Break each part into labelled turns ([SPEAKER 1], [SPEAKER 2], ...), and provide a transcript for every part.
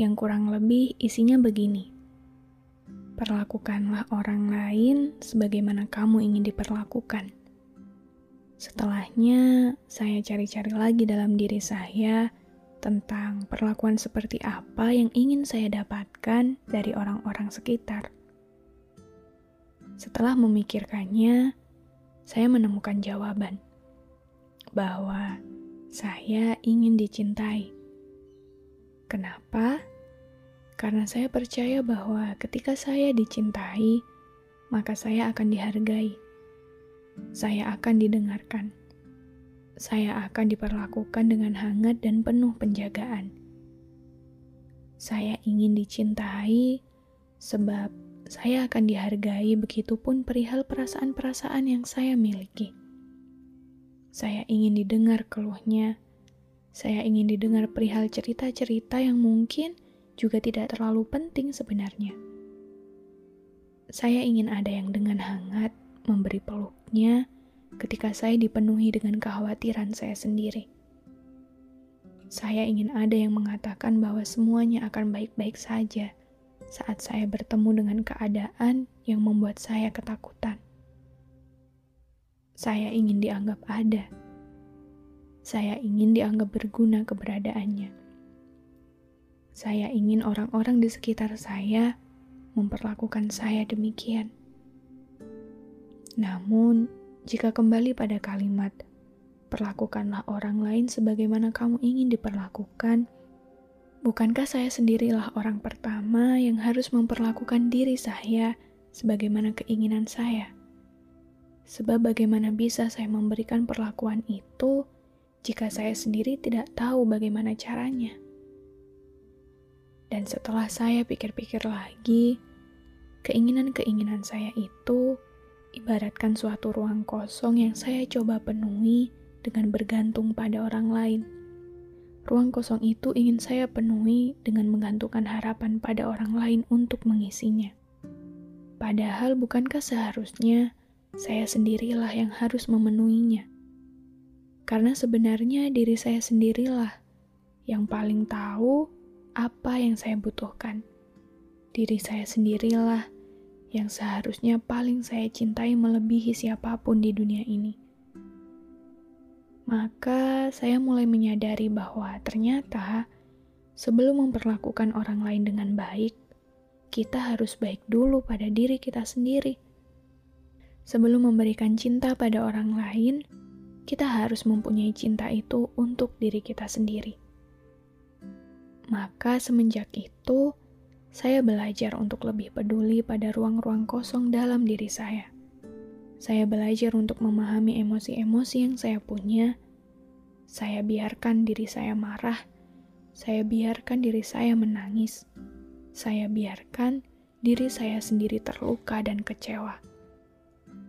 [SPEAKER 1] yang kurang lebih isinya begini. Perlakukanlah orang lain sebagaimana kamu ingin diperlakukan. Setelahnya, saya cari-cari lagi dalam diri saya tentang perlakuan seperti apa yang ingin saya dapatkan dari orang-orang sekitar. Setelah memikirkannya, saya menemukan jawaban bahwa saya ingin dicintai. Kenapa? Karena saya percaya bahwa ketika saya dicintai, maka saya akan dihargai. Saya akan didengarkan. Saya akan diperlakukan dengan hangat dan penuh penjagaan. Saya ingin dicintai sebab saya akan dihargai begitupun perihal perasaan-perasaan yang saya miliki. Saya ingin didengar keluhnya. Saya ingin didengar perihal cerita-cerita yang mungkin juga tidak terlalu penting sebenarnya. Saya ingin ada yang dengan hangat memberi peluknya ketika saya dipenuhi dengan kekhawatiran saya sendiri. Saya ingin ada yang mengatakan bahwa semuanya akan baik-baik saja saat saya bertemu dengan keadaan yang membuat saya ketakutan. Saya ingin dianggap ada. Saya ingin dianggap berguna keberadaannya. Saya ingin orang-orang di sekitar saya memperlakukan saya demikian. Namun, jika kembali pada kalimat "perlakukanlah orang lain sebagaimana kamu ingin diperlakukan", bukankah saya sendirilah orang pertama yang harus memperlakukan diri saya sebagaimana keinginan saya? Sebab bagaimana bisa saya memberikan perlakuan itu jika saya sendiri tidak tahu bagaimana caranya? Dan setelah saya pikir-pikir lagi, keinginan-keinginan saya itu ibaratkan suatu ruang kosong yang saya coba penuhi dengan bergantung pada orang lain. Ruang kosong itu ingin saya penuhi dengan menggantungkan harapan pada orang lain untuk mengisinya. Padahal bukankah seharusnya saya sendirilah yang harus memenuhinya. Karena sebenarnya diri saya sendirilah yang paling tahu apa yang saya butuhkan. Diri saya sendirilah yang seharusnya paling saya cintai melebihi siapa pun di dunia ini. Maka saya mulai menyadari bahwa ternyata sebelum memperlakukan orang lain dengan baik, kita harus baik dulu pada diri kita sendiri Sebelum memberikan cinta pada orang lain, kita harus mempunyai cinta itu untuk diri kita sendiri. Maka semenjak itu, saya belajar untuk lebih peduli pada ruang-ruang kosong dalam diri saya. Saya belajar untuk memahami emosi-emosi yang saya punya. Saya biarkan diri saya marah. Saya biarkan diri saya menangis. Saya biarkan diri saya sendiri terluka dan kecewa.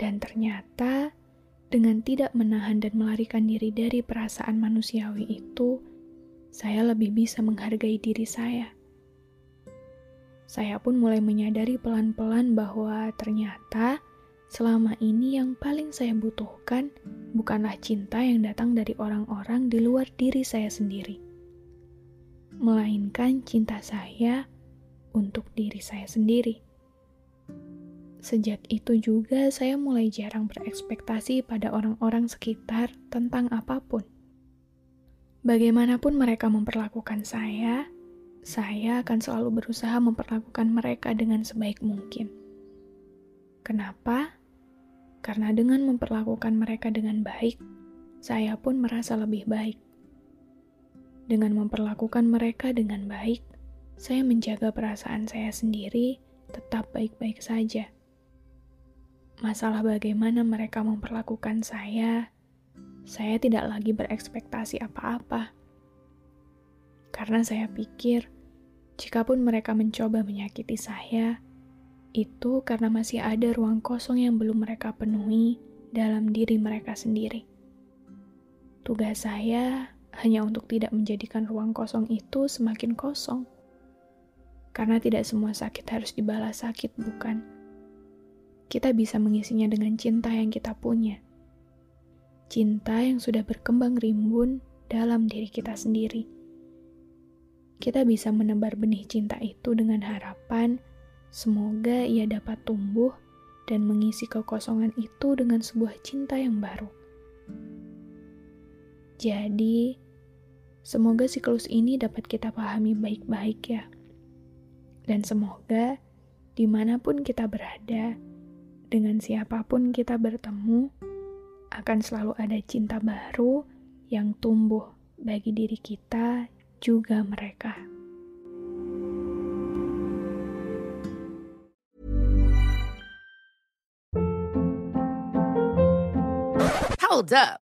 [SPEAKER 1] Dan ternyata, dengan tidak menahan dan melarikan diri dari perasaan manusiawi itu, saya lebih bisa menghargai diri saya. Saya pun mulai menyadari pelan-pelan bahwa ternyata selama ini yang paling saya butuhkan bukanlah cinta yang datang dari orang-orang di luar diri saya sendiri, melainkan cinta saya untuk diri saya sendiri. Sejak itu juga saya mulai jarang berekspektasi pada orang-orang sekitar tentang apa pun. Bagaimanapun mereka memperlakukan saya, saya akan selalu berusaha memperlakukan mereka dengan sebaik mungkin. Kenapa? Karena dengan memperlakukan mereka dengan baik, saya pun merasa lebih baik. Dengan memperlakukan mereka dengan baik, saya menjaga perasaan saya sendiri tetap baik-baik saja. Masalah bagaimana mereka memperlakukan saya saya tidak lagi berekspektasi apa-apa. Karena saya pikir, jikapun mereka mencoba menyakiti saya, itu karena masih ada ruang kosong yang belum mereka penuhi dalam diri mereka sendiri. Tugas saya hanya untuk tidak menjadikan ruang kosong itu semakin kosong. Karena tidak semua sakit harus dibalas sakit, bukan? Kita bisa mengisinya dengan cinta yang kita punya cinta yang sudah berkembang rimbun dalam diri kita sendiri. Kita bisa menebar benih cinta itu dengan harapan semoga ia dapat tumbuh dan mengisi kekosongan itu dengan sebuah cinta yang baru. Jadi, semoga siklus ini dapat kita pahami baik-baik ya. Dan semoga di mana pun kita berada, dengan siapa pun kita bertemu, akan selalu ada cinta baru yang tumbuh bagi diri kita juga mereka.
[SPEAKER 2] Hold up.